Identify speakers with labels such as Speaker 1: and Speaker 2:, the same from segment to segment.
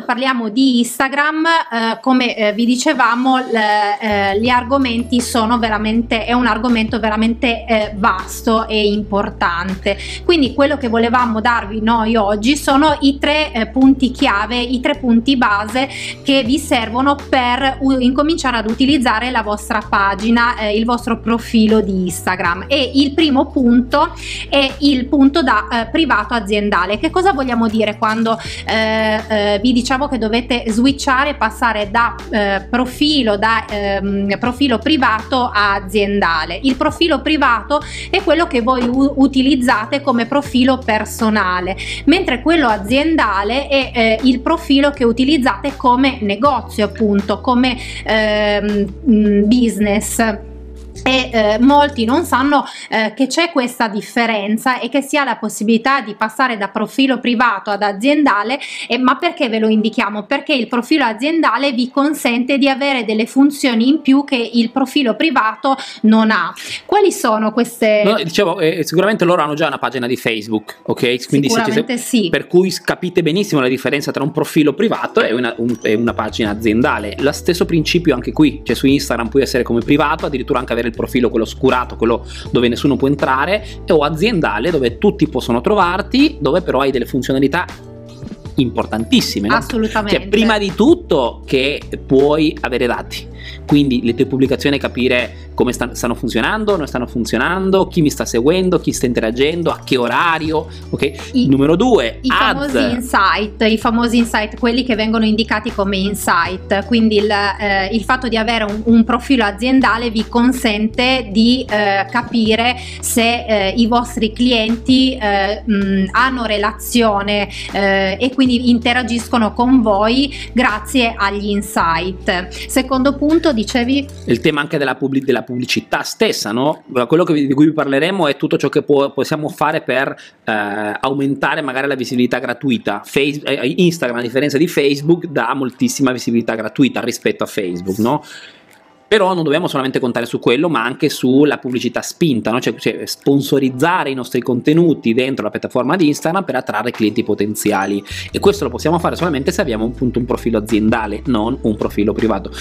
Speaker 1: quando parliamo di Instagram, eh, come eh, vi dicevamo, eh, gli argomenti sono veramente, è un argomento veramente eh, vasto e importante. Quindi quello che volevamo darvi noi oggi sono i tre eh, punti chiave, i tre punti base che vi servono per incominciare ad utilizzare la vostra pagina, eh, il vostro profilo di Instagram. E il primo punto è il punto da privato aziendale. Che cosa vogliamo dire quando vi diciamo che dovete switchare passare da eh, profilo da ehm, profilo privato a aziendale. Il profilo privato è quello che voi utilizzate come profilo personale mentre quello aziendale è eh, il profilo che utilizzate come negozio appunto come ehm, business e eh, molti non sanno eh, che c'è questa differenza e che si ha la possibilità di passare da profilo privato ad aziendale eh, ma perché ve lo indichiamo? Perché il profilo aziendale vi consente di avere delle funzioni in più che il profilo privato non ha. Quali sono queste
Speaker 2: no, dicevo eh, sicuramente loro hanno già una pagina di facebook ok?
Speaker 1: Quindi sicuramente se, sì.
Speaker 2: per cui capite benissimo la differenza tra un profilo privato e una, un, e una pagina aziendale. Lo stesso principio anche qui cioè su instagram puoi essere come privato addirittura anche avere il profilo quello oscurato, quello dove nessuno può entrare, o aziendale dove tutti possono trovarti, dove però hai delle funzionalità importantissime. No?
Speaker 1: Assolutamente.
Speaker 2: Cioè, prima di tutto che puoi avere dati quindi le tue pubblicazioni capire come stanno, stanno funzionando, non stanno funzionando, chi mi sta seguendo, chi sta interagendo, a che orario, ok? I, Numero due,
Speaker 1: i ads. famosi insight, i famosi insight, quelli che vengono indicati come insight, quindi il, eh, il fatto di avere un, un, profilo aziendale vi consente di eh, capire se eh, i vostri clienti eh, mh, hanno relazione eh, e quindi interagiscono con voi grazie agli insight. Secondo punto dicevi?
Speaker 2: Il tema anche della, pubblic- della pubblicità stessa, no? Quello che, di cui vi parleremo è tutto ciò che può, possiamo fare per eh, aumentare magari la visibilità gratuita. Face- eh, Instagram, a differenza di Facebook, dà moltissima visibilità gratuita rispetto a Facebook, no? Però non dobbiamo solamente contare su quello, ma anche sulla pubblicità spinta, no? cioè, cioè, sponsorizzare i nostri contenuti dentro la piattaforma di Instagram per attrarre clienti potenziali. E questo lo possiamo fare solamente se abbiamo appunto un profilo aziendale, non un profilo privato.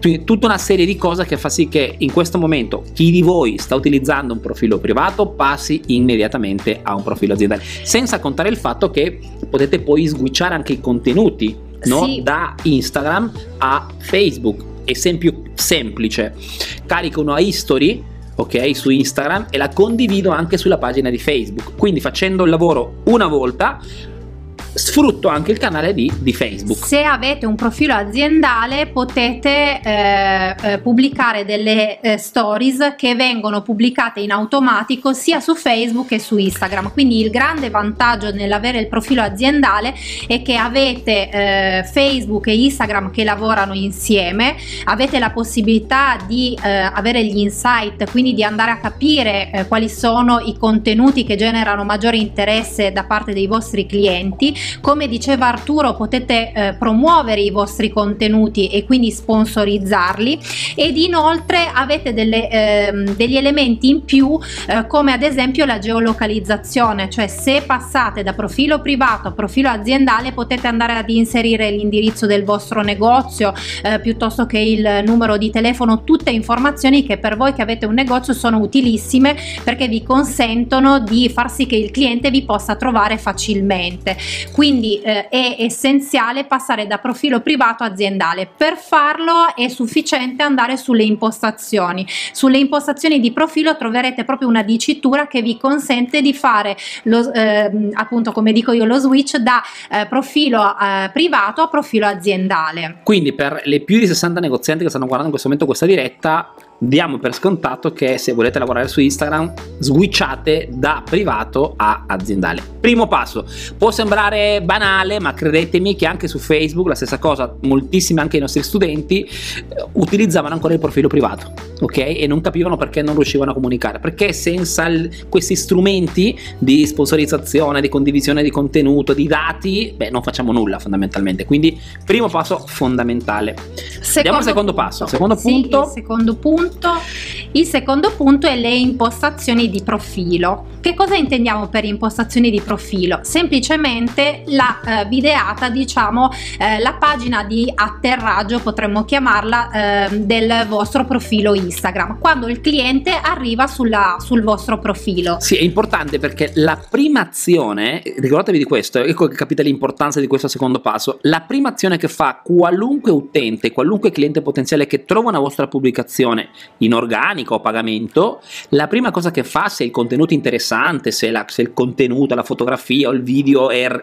Speaker 2: Quindi tutta una serie di cose che fa sì che in questo momento chi di voi sta utilizzando un profilo privato passi immediatamente a un profilo aziendale. Senza contare il fatto che potete poi switchare anche i contenuti no? sì. da Instagram a Facebook esempio semplice, carico una history ok su Instagram e la condivido anche sulla pagina di Facebook. Quindi facendo il lavoro una volta sfrutto anche il canale di, di Facebook.
Speaker 1: Se avete un profilo aziendale potete eh, eh, pubblicare delle eh, stories che vengono pubblicate in automatico sia su Facebook che su Instagram. Quindi il grande vantaggio nell'avere il profilo aziendale è che avete eh, Facebook e Instagram che lavorano insieme, avete la possibilità di eh, avere gli insight, quindi di andare a capire eh, quali sono i contenuti che generano maggiore interesse da parte dei vostri clienti come diceva Arturo potete eh, promuovere i vostri contenuti e quindi sponsorizzarli. Ed inoltre avete delle, eh, degli elementi in più eh, come ad esempio la geolocalizzazione. Cioè se passate da profilo privato a profilo aziendale potete andare ad inserire l'indirizzo del vostro negozio eh, piuttosto che il numero di telefono. Tutte informazioni che per voi che avete un negozio sono utilissime perché vi consentono di far sì che il cliente vi possa trovare facilmente quindi eh, è essenziale passare da profilo privato aziendale. Per farlo è sufficiente andare sulle impostazioni. Sulle impostazioni di profilo troverete proprio una dicitura che vi consente di fare lo, eh, appunto come dico io lo switch da eh, profilo eh, privato a profilo aziendale.
Speaker 2: Quindi per le più di 60 negozianti che stanno guardando in questo momento questa diretta diamo per scontato che se volete lavorare su Instagram switchate da privato a aziendale. Primo passo, può sembrare banale ma credetemi che anche su Facebook la stessa cosa, moltissimi anche i nostri studenti eh, utilizzavano ancora il profilo privato, ok? E non capivano perché non riuscivano a comunicare, perché senza il, questi strumenti di sponsorizzazione, di condivisione di contenuto, di dati, beh non facciamo nulla fondamentalmente, quindi primo passo fondamentale. Andiamo al secondo passo. Secondo
Speaker 1: Sì,
Speaker 2: punto.
Speaker 1: secondo punto. Il secondo punto è le impostazioni di profilo. Che cosa intendiamo per impostazioni di profilo? Semplicemente la eh, videata, diciamo, eh, la pagina di atterraggio, potremmo chiamarla, eh, del vostro profilo Instagram, quando il cliente arriva sulla- sul vostro profilo.
Speaker 2: Sì, è importante perché la prima azione, ricordatevi di questo, ecco che capite l'importanza di questo secondo passo, la prima azione che fa qualunque utente, qualunque cliente potenziale che trova una vostra pubblicazione in organico a pagamento, la prima cosa che fa se il contenuto è interessante, se, la- se il contenuto, la fotografia o il video è-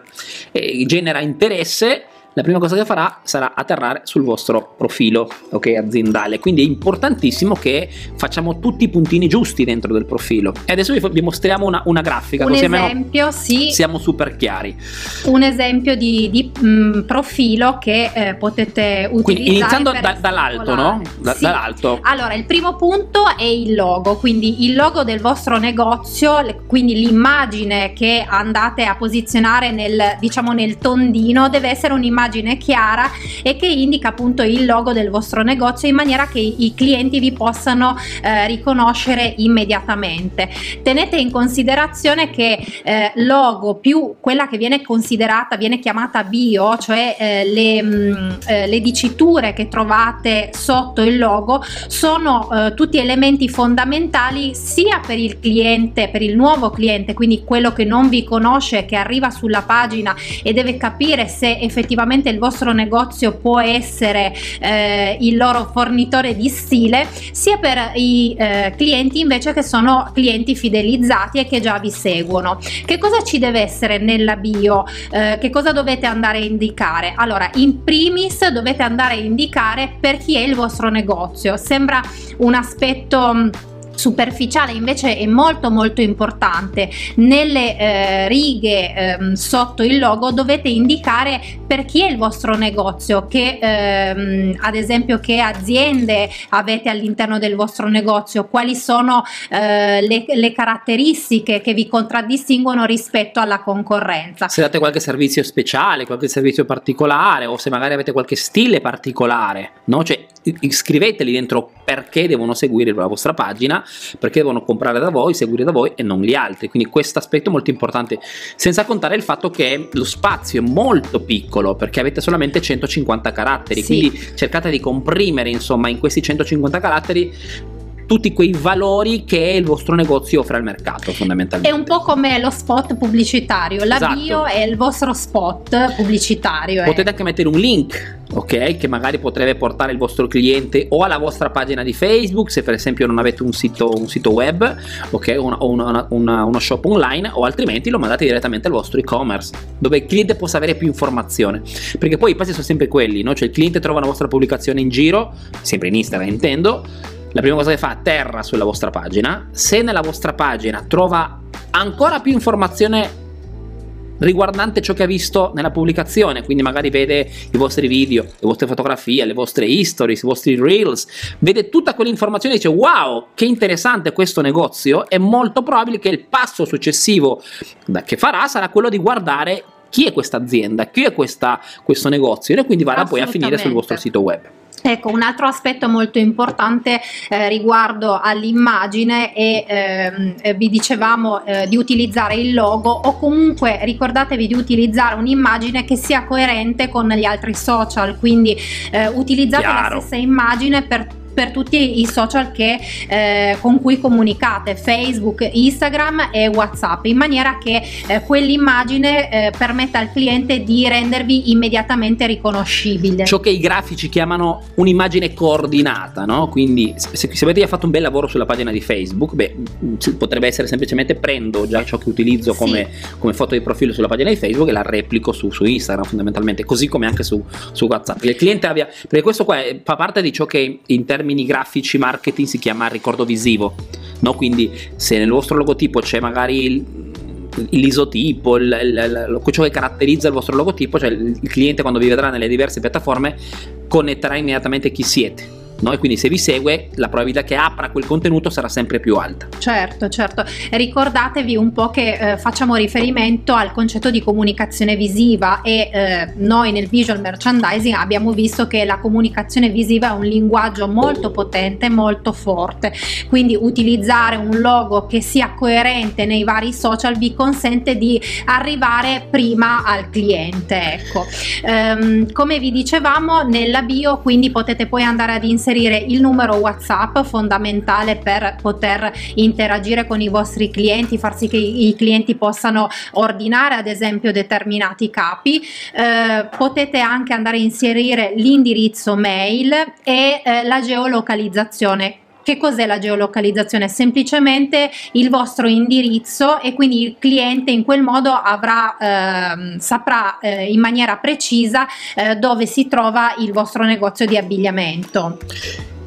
Speaker 2: eh, genera interesse, la prima cosa che farà sarà atterrare sul vostro profilo ok, aziendale. Quindi è importantissimo che facciamo tutti i puntini giusti dentro del profilo. E adesso vi, vi mostriamo una, una grafica,
Speaker 1: Un
Speaker 2: così almeno
Speaker 1: esempio, sì,
Speaker 2: siamo super chiari.
Speaker 1: un esempio di, di, mh, profilo che eh, potete utilizzare.
Speaker 2: Quindi iniziando da- dall'alto, no? Da-
Speaker 1: Sì.
Speaker 2: Dall'alto.
Speaker 1: Allora, il primo punto è il logo, quindi il logo del vostro negozio, quindi l'immagine che andate a posizionare nel, diciamo, nel tondino deve essere un'immagine chiara e che indica appunto il logo del vostro negozio in maniera che i clienti vi possano eh, riconoscere immediatamente. Tenete in considerazione che eh, logo più quella che viene considerata, viene chiamata bio, cioè eh, le, mh, eh, le diciture che trovate sotto il logo, sono eh, tutti elementi fondamentali sia per il cliente, per il nuovo cliente, quindi quello che non vi conosce, che arriva sulla pagina e deve capire se effettivamente il vostro negozio può essere eh, il loro fornitore di stile, sia per i eh, clienti invece che sono clienti fidelizzati e che già vi seguono. Che cosa ci deve essere nella bio? Eh, che cosa dovete andare a indicare? Allora, in primis dovete andare a indicare per chi è il vostro negozio. Sembra un aspetto superficiale invece è molto molto importante nelle eh, righe ehm, sotto il logo dovete indicare per chi è il vostro negozio che ehm, ad esempio che aziende avete all'interno del vostro negozio quali sono eh, le, le caratteristiche che vi contraddistinguono rispetto alla concorrenza
Speaker 2: Se date qualche servizio speciale, qualche servizio particolare o se magari avete qualche stile particolare, no? Cioè scriveteli dentro perché devono seguire la vostra pagina, perché devono comprare da voi, seguire da voi e non gli altri. Quindi questo aspetto è molto importante, senza contare il fatto che lo spazio è molto piccolo perché avete solamente 150 caratteri,
Speaker 1: Sì.
Speaker 2: quindi cercate di comprimere insomma in questi 150 caratteri tutti quei valori che il vostro negozio offre al mercato
Speaker 1: è
Speaker 2: fondamentalmente.
Speaker 1: un po' come lo spot pubblicitario la
Speaker 2: Esatto.
Speaker 1: è il vostro spot pubblicitario
Speaker 2: Potete
Speaker 1: ecco.
Speaker 2: anche mettere un link, ok? Che magari potrebbe portare il vostro cliente o alla vostra pagina di Facebook, se per esempio non avete un sito, un sito web, ok? O, una- una- una- uno shop online, o altrimenti lo mandate direttamente al vostro e-commerce, dove il cliente possa avere più informazione. Perché poi i passi sono sempre quelli, no? Cioè il cliente trova una vostra pubblicazione in giro, sempre in Instagram intendo. La prima cosa che fa atterra sulla vostra pagina. Se nella vostra pagina trova ancora più informazione riguardante ciò che ha visto nella pubblicazione, quindi magari vede i vostri video, le vostre fotografie, le vostre stories, i vostri reels, vede tutta quell'informazione e dice wow, che interessante questo negozio, è molto probabile che il passo successivo che farà sarà quello di guardare chi è questa azienda, chi è questa- questo negozio e quindi vada poi a finire sul vostro sito web.
Speaker 1: Ecco, un altro aspetto molto importante eh, riguardo all'immagine è, ehm, eh, vi dicevamo eh, di utilizzare il logo o comunque ricordatevi di utilizzare un'immagine che sia coerente con gli altri social, quindi eh, utilizzate
Speaker 2: Chiaro.
Speaker 1: la stessa immagine per per tutti i social che, eh, con cui comunicate, Facebook, Instagram e WhatsApp, in maniera che eh, quell'immagine eh, permetta al cliente di rendervi immediatamente riconoscibile.
Speaker 2: ciò che i grafici chiamano un'immagine coordinata, no? Quindi se, se avete già fatto un bel lavoro sulla pagina di Facebook, beh, mh, potrebbe essere semplicemente prendo già ciò che utilizzo
Speaker 1: Sì.
Speaker 2: come, come foto di profilo sulla pagina di Facebook e la replico su, su Instagram fondamentalmente, così come anche su, su WhatsApp. Che il cliente abbia, perché questo qua è- fa parte di ciò che in termini grafici marketing si chiama ricordo visivo, no? Quindi se nel vostro logotipo c'è magari il, l'isotipo, il- il- ciò che caratterizza il vostro logotipo, cioè il cliente quando vi vedrà nelle diverse piattaforme connetterà immediatamente chi siete. No? e quindi se vi segue la probabilità che apra quel contenuto sarà sempre più alta.
Speaker 1: Certo, certo. Ricordatevi un po' che eh, facciamo riferimento al concetto di comunicazione visiva e eh, noi nel visual merchandising abbiamo visto che la comunicazione visiva è un linguaggio molto potente, molto forte, quindi utilizzare un logo che sia coerente nei vari social vi consente di arrivare prima al cliente. Ecco. Um, come vi dicevamo nella bio quindi potete poi andare ad inserire il numero WhatsApp fondamentale per poter interagire con i vostri clienti, far sì che i clienti possano ordinare ad esempio determinati capi. Eh, potete anche andare a inserire l'indirizzo mail e eh, la geolocalizzazione che cos'è la geolocalizzazione? Semplicemente il vostro indirizzo e quindi il cliente in quel modo avrà, eh, saprà eh, in maniera precisa eh, dove si trova il vostro negozio di abbigliamento.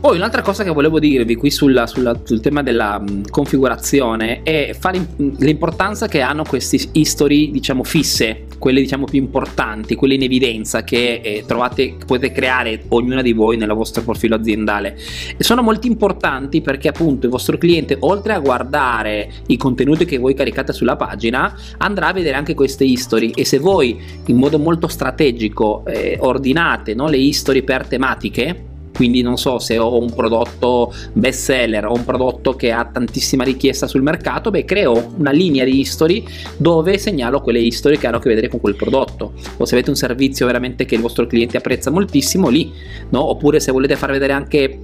Speaker 2: Poi un'altra cosa che volevo dirvi qui sulla, sulla, sul tema della mh, configurazione è in, l'importanza che hanno questi history diciamo fisse, quelle diciamo più importanti, quelle in evidenza che eh, trovate, potete creare ognuna di voi nel vostro profilo aziendale. E sono molto importanti perché appunto il vostro cliente oltre a guardare i contenuti che voi caricate sulla pagina andrà a vedere anche queste history. E se voi in modo molto strategico eh, ordinate no, le history per tematiche quindi non so se ho un prodotto best seller o un prodotto che ha tantissima richiesta sul mercato, beh creo una linea di history dove segnalo quelle history che hanno a che vedere con quel prodotto o se avete un servizio veramente che il vostro cliente apprezza moltissimo lì, no? oppure se volete far vedere anche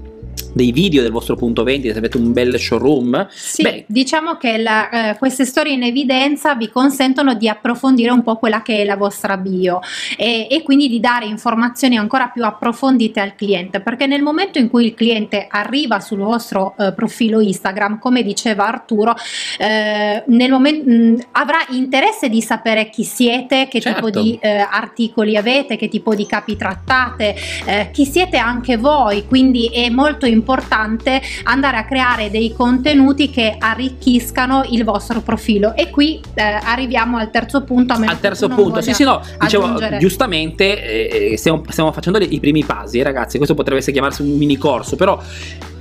Speaker 2: dei video del vostro punto vendita, se avete un bel showroom.
Speaker 1: Sì, beh, diciamo che la, eh, queste storie in evidenza vi consentono di approfondire un po' quella che è la vostra bio e, e, quindi di dare informazioni ancora più approfondite al cliente, perché nel momento in cui il cliente arriva sul vostro eh, profilo Instagram, come diceva Arturo, eh, nel momento, mh, avrà interesse di sapere chi siete, che certo. tipo di eh, articoli avete, che tipo di capi trattate, eh, chi siete anche voi, quindi è molto importante importante andare a creare dei contenuti che arricchiscano il vostro profilo. E qui eh, arriviamo al terzo punto
Speaker 2: al terzo punto. sì sì no dicevo giustamente eh, eh, stiamo, stiamo, facendo i primi passi ragazzi. Questo potrebbe essere chiamarsi un mini corso però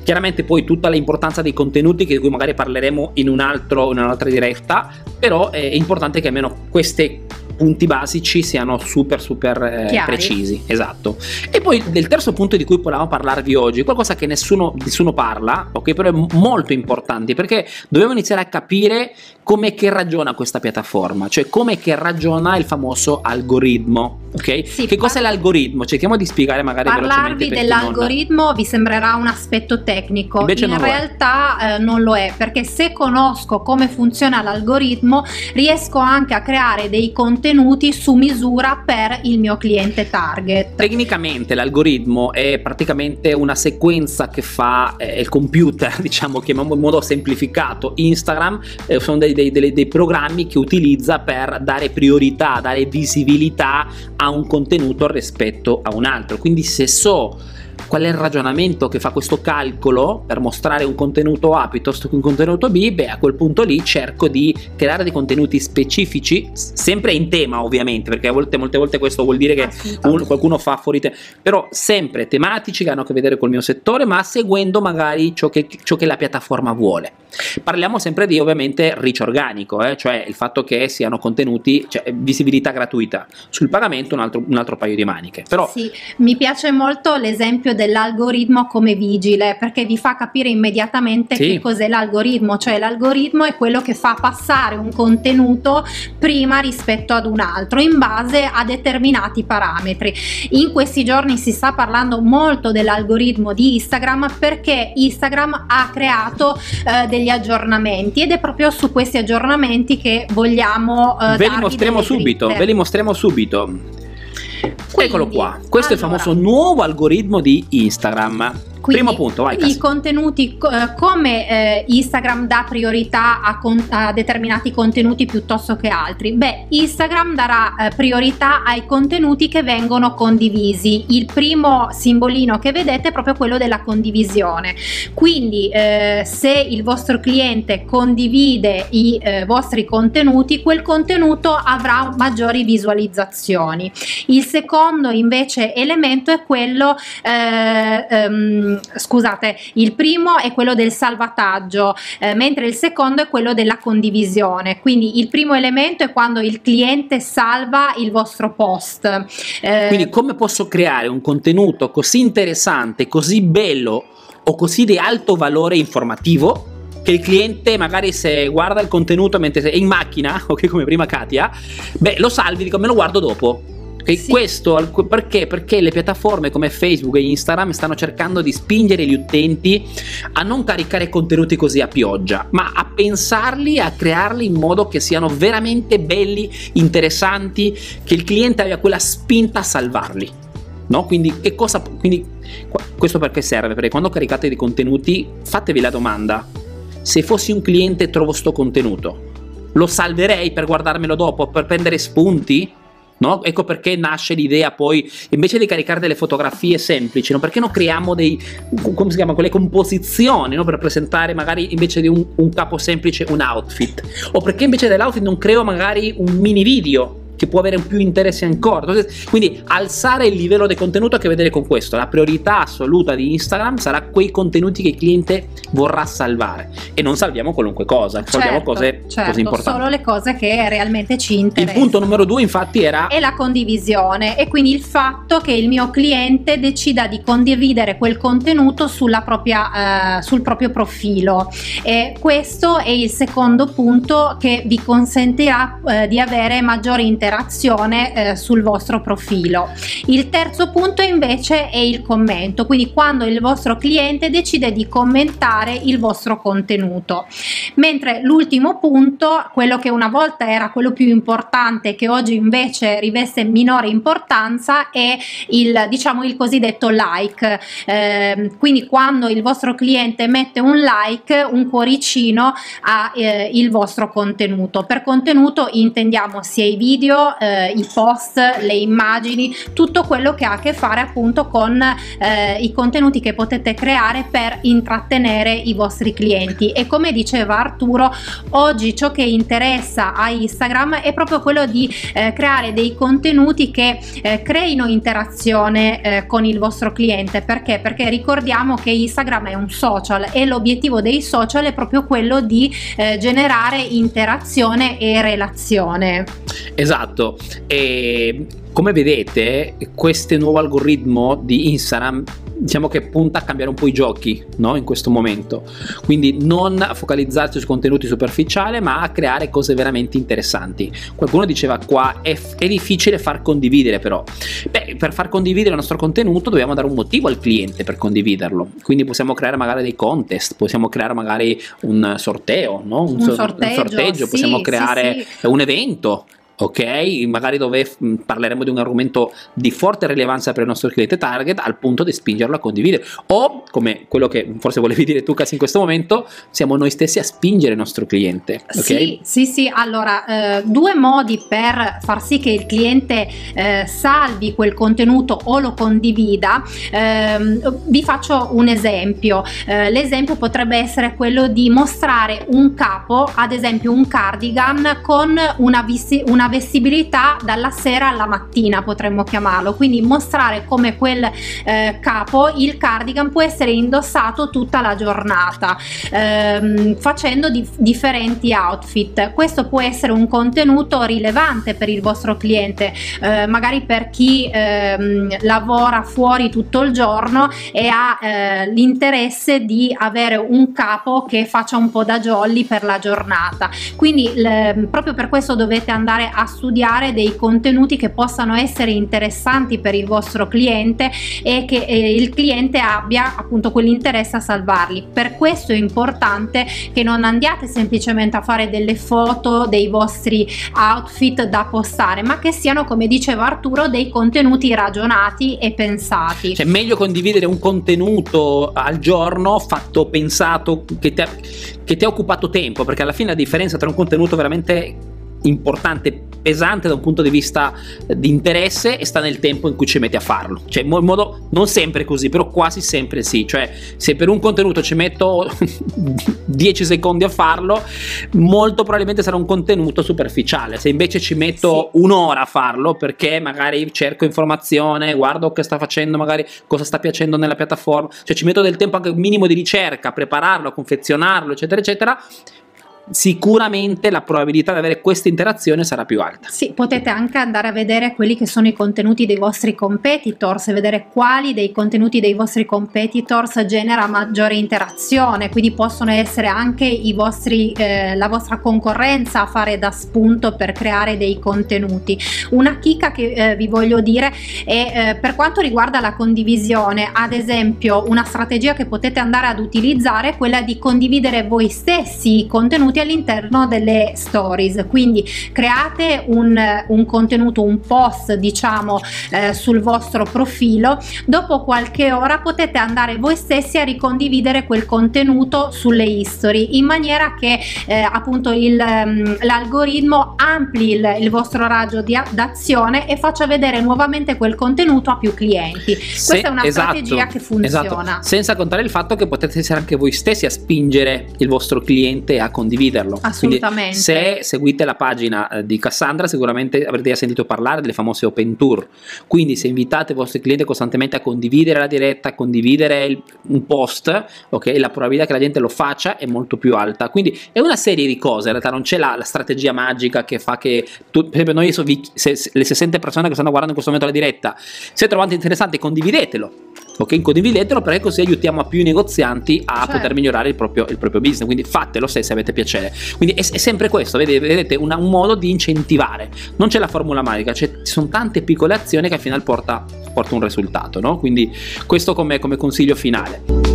Speaker 2: chiaramente poi tutta l'importanza dei contenuti di cui magari parleremo in, un altro, in un'altra diretta però è importante che almeno queste punti basici siano super super eh, precisi esatto. E poi del terzo punto di cui volevamo parlarvi oggi qualcosa che nessuno, nessuno parla ok però è molto importante perché dobbiamo iniziare a capire come che ragiona questa piattaforma cioè come che ragiona il famoso algoritmo ok? Sì, che cos'è l'algoritmo? Cerchiamo di spiegare magari
Speaker 1: parlarvi dell'algoritmo non... vi sembrerà un aspetto tecnico Invece in realtà eh, non lo è perché se conosco come funziona l'algoritmo riesco anche a creare dei contenuti contenuti su misura per il mio cliente target.
Speaker 2: Tecnicamente l'algoritmo è praticamente una sequenza che fa eh, il computer, diciamo chiamiamo in modo semplificato Instagram, eh, sono dei, dei, dei, dei programmi che utilizza per dare priorità, dare visibilità a un contenuto rispetto a un altro. Quindi se so qual è il ragionamento che fa questo calcolo per mostrare un contenuto A piuttosto che un contenuto B, beh a quel punto lì cerco di creare dei contenuti specifici, sempre in tema ovviamente, perché a volte, molte volte questo vuol dire che un, qualcuno fa fuori tema, però sempre tematici che hanno a che vedere col mio settore, ma seguendo magari ciò che, ciò che la piattaforma vuole. Parliamo sempre di ovviamente reach organico, eh? cioè il fatto che siano contenuti, cioè visibilità gratuita, sul pagamento un altro, un altro paio di maniche. Però,
Speaker 1: sì, mi piace molto l'esempio dell'algoritmo come vigile perché vi fa capire immediatamente sì. che cos'è l'algoritmo, cioè l'algoritmo è quello che fa passare un contenuto prima rispetto ad un altro in base a determinati parametri. In questi giorni si sta parlando molto dell'algoritmo di Instagram perché Instagram ha creato eh, degli aggiornamenti ed è proprio su questi aggiornamenti che vogliamo
Speaker 2: eh, ve li mostriamo subito, ve li mostriamo subito. Quindi, Eccolo qua, questo allora, è il famoso nuovo algoritmo di Instagram.
Speaker 1: Quindi Primo punto, vai. I contenuti, eh, come eh, Instagram dà priorità a, con, a, determinati contenuti piuttosto che altri? Beh, Instagram darà eh, priorità ai contenuti che vengono condivisi. Il primo simbolino che vedete è proprio quello della condivisione. Quindi, eh, se il vostro cliente condivide i eh, vostri contenuti, quel contenuto avrà maggiori visualizzazioni. Il secondo invece elemento è quello ehm, ehm, scusate, il primo è quello del salvataggio, eh, mentre il secondo è quello della condivisione. Quindi il primo elemento è quando il cliente salva il vostro post.
Speaker 2: Eh, Quindi come posso creare un contenuto così interessante, così bello o così di alto valore informativo? che il cliente magari se guarda il contenuto mentre è in macchina, ok come prima Katia, beh lo salvi, dico me lo guardo dopo e sì. questo perché? Perché le piattaforme come Facebook e Instagram stanno cercando di spingere gli utenti a non caricare contenuti così a pioggia, ma a pensarli, a crearli in modo che siano veramente belli, interessanti, che il cliente abbia quella spinta a salvarli. No? Quindi, che cosa, quindi questo perché serve? Perché quando caricate dei contenuti fatevi la domanda, se fossi un cliente trovo sto contenuto, lo salverei per guardarmelo dopo, per prendere spunti? No? Ecco perché nasce l'idea poi, invece di caricare delle fotografie semplici, no? perché non creiamo dei, come si chiama, quelle composizioni no? per presentare magari invece di un, un capo semplice un outfit? O perché invece dell'outfit non creo magari un mini video che può avere più interesse ancora. Quindi alzare il livello del contenuto ha a che vedere con questo. La priorità assoluta di Instagram sarà quei contenuti che il cliente vorrà salvare e non salviamo qualunque cosa, salviamo
Speaker 1: certo,
Speaker 2: cose,
Speaker 1: certo,
Speaker 2: cose importanti.
Speaker 1: Solo le cose che realmente ci interessano.
Speaker 2: Il punto numero due infatti era...
Speaker 1: È la condivisione e quindi il fatto che il mio cliente decida di condividere quel contenuto propria, eh, sul proprio profilo. E questo è il secondo punto che vi consentirà eh, di avere maggiore interesse interazione eh, sul vostro profilo. Il terzo punto invece è il commento, quindi quando il vostro cliente decide di commentare il vostro contenuto. Mentre l'ultimo punto, quello che una volta era quello più importante che oggi invece riveste minore importanza è il diciamo il cosiddetto like. Eh, quindi quando il vostro cliente mette un like, un cuoricino a eh, il vostro contenuto. Per contenuto intendiamo sia i video video, eh, i post, le immagini, tutto quello che ha a che fare appunto con eh, i contenuti che potete creare per intrattenere i vostri clienti. E come diceva Arturo oggi ciò che interessa a Instagram è proprio quello di eh, creare dei contenuti che eh, creino interazione eh, con il vostro cliente. Perché? Perché ricordiamo che Instagram è un social e l'obiettivo dei social è proprio quello di eh, generare interazione e relazione.
Speaker 2: Esatto Esatto, e come vedete questo nuovo algoritmo di Instagram diciamo che punta a cambiare un po' i giochi no? in questo momento quindi non a focalizzarsi su contenuti superficiali ma a creare cose veramente interessanti qualcuno diceva qua è, è difficile far condividere però Beh, per far condividere il nostro contenuto dobbiamo dare un motivo al cliente per condividerlo quindi possiamo creare magari dei contest possiamo creare magari un sorteo no?
Speaker 1: un, un, sorteggio, un sorteggio
Speaker 2: sì, possiamo creare sì, sì. un evento ok? Magari dove mm, parleremo di un argomento di forte rilevanza per il nostro cliente target al punto di spingerlo a condividere o come quello che forse volevi dire tu Cassi in questo momento siamo noi stessi a spingere il nostro cliente
Speaker 1: ok? Sì, sì, sì, allora eh, due modi per far sì che il cliente eh, salvi quel contenuto o lo condivida eh, vi faccio un esempio eh, l'esempio potrebbe essere quello di mostrare un capo ad esempio un cardigan con una, vis- una una vestibilità dalla sera alla mattina potremmo chiamarlo. Quindi mostrare come quel eh, capo il cardigan può essere indossato tutta la giornata ehm, facendo di differenti outfit. Questo può essere un contenuto rilevante per il vostro cliente eh, magari per chi ehm, lavora fuori tutto il giorno e ha eh, l'interesse di avere un capo che faccia un po' da jolly per la giornata. Quindi le, proprio per questo dovete andare a studiare dei contenuti che possano essere interessanti per il vostro cliente e che eh, il cliente abbia appunto quell'interesse a salvarli. Per questo è importante che non andiate semplicemente a fare delle foto dei vostri outfit da postare, ma che siano, come diceva Arturo, dei contenuti ragionati e pensati.
Speaker 2: Cioè, meglio condividere un contenuto al giorno fatto, pensato, che ti ha, che ti ha occupato tempo, perché alla fine la differenza tra un contenuto veramente importante pesante da un punto di vista di interesse e sta nel tempo in cui ci metti a farlo. Cioè, in modo non sempre così, però quasi sempre sì. Cioè, se per un contenuto ci metto 10 secondi a farlo, molto probabilmente sarà un contenuto superficiale. Se invece ci metto sì. un'ora a farlo, perché magari cerco informazione, guardo che sta facendo, magari cosa sta piacendo nella piattaforma, cioè ci metto del tempo anche minimo di ricerca, prepararlo, confezionarlo, eccetera, eccetera sicuramente la probabilità di avere questa interazione sarà più alta.
Speaker 1: Sì, potete anche andare a vedere quelli che sono i contenuti dei vostri competitors e vedere quali dei contenuti dei vostri competitors genera maggiore interazione, quindi possono essere anche vostri, eh, la vostra concorrenza a fare da spunto per creare dei contenuti. Una chicca che eh, vi voglio dire è eh, per quanto riguarda la condivisione, ad esempio una strategia che potete andare ad utilizzare è quella di condividere voi stessi i contenuti contenuti all'interno delle stories. Quindi create un, un contenuto un post diciamo eh, sul vostro profilo. Dopo qualche ora potete andare voi stessi a ricondividere quel contenuto sulle history in maniera che eh, appunto il, um, l'algoritmo ampli il, il, vostro raggio di d'azione e faccia vedere nuovamente quel contenuto a più clienti. Se, questa è una esatto, strategia che funziona.
Speaker 2: Esatto. senza contare il fatto che potete essere anche voi stessi a spingere il vostro cliente a condividere condividerlo.
Speaker 1: Assolutamente.
Speaker 2: Quindi, se seguite la pagina eh, di Cassandra, sicuramente avrete già sentito parlare delle famose open tour. Quindi, se invitate i vostri clienti costantemente a condividere la diretta, a condividere il, un post, ok, la probabilità che la gente lo faccia è molto più alta. Quindi, è una serie di cose. In realtà, non c'è la, la strategia magica che fa che, tu, per esempio, noi, se, se, le 60 persone che stanno guardando in questo momento la diretta, se trovate interessante, condividetelo ok? Condividetelo perché così aiutiamo a più negozianti a certo. poter migliorare il proprio, il proprio, business. Quindi fatelo se, se avete piacere. Quindi è, è sempre questo, vedete, vedete una, un modo di incentivare. Non c'è la formula magica, ci sono tante piccole azioni che al final porta, porta un risultato, no? Quindi questo come, come consiglio finale.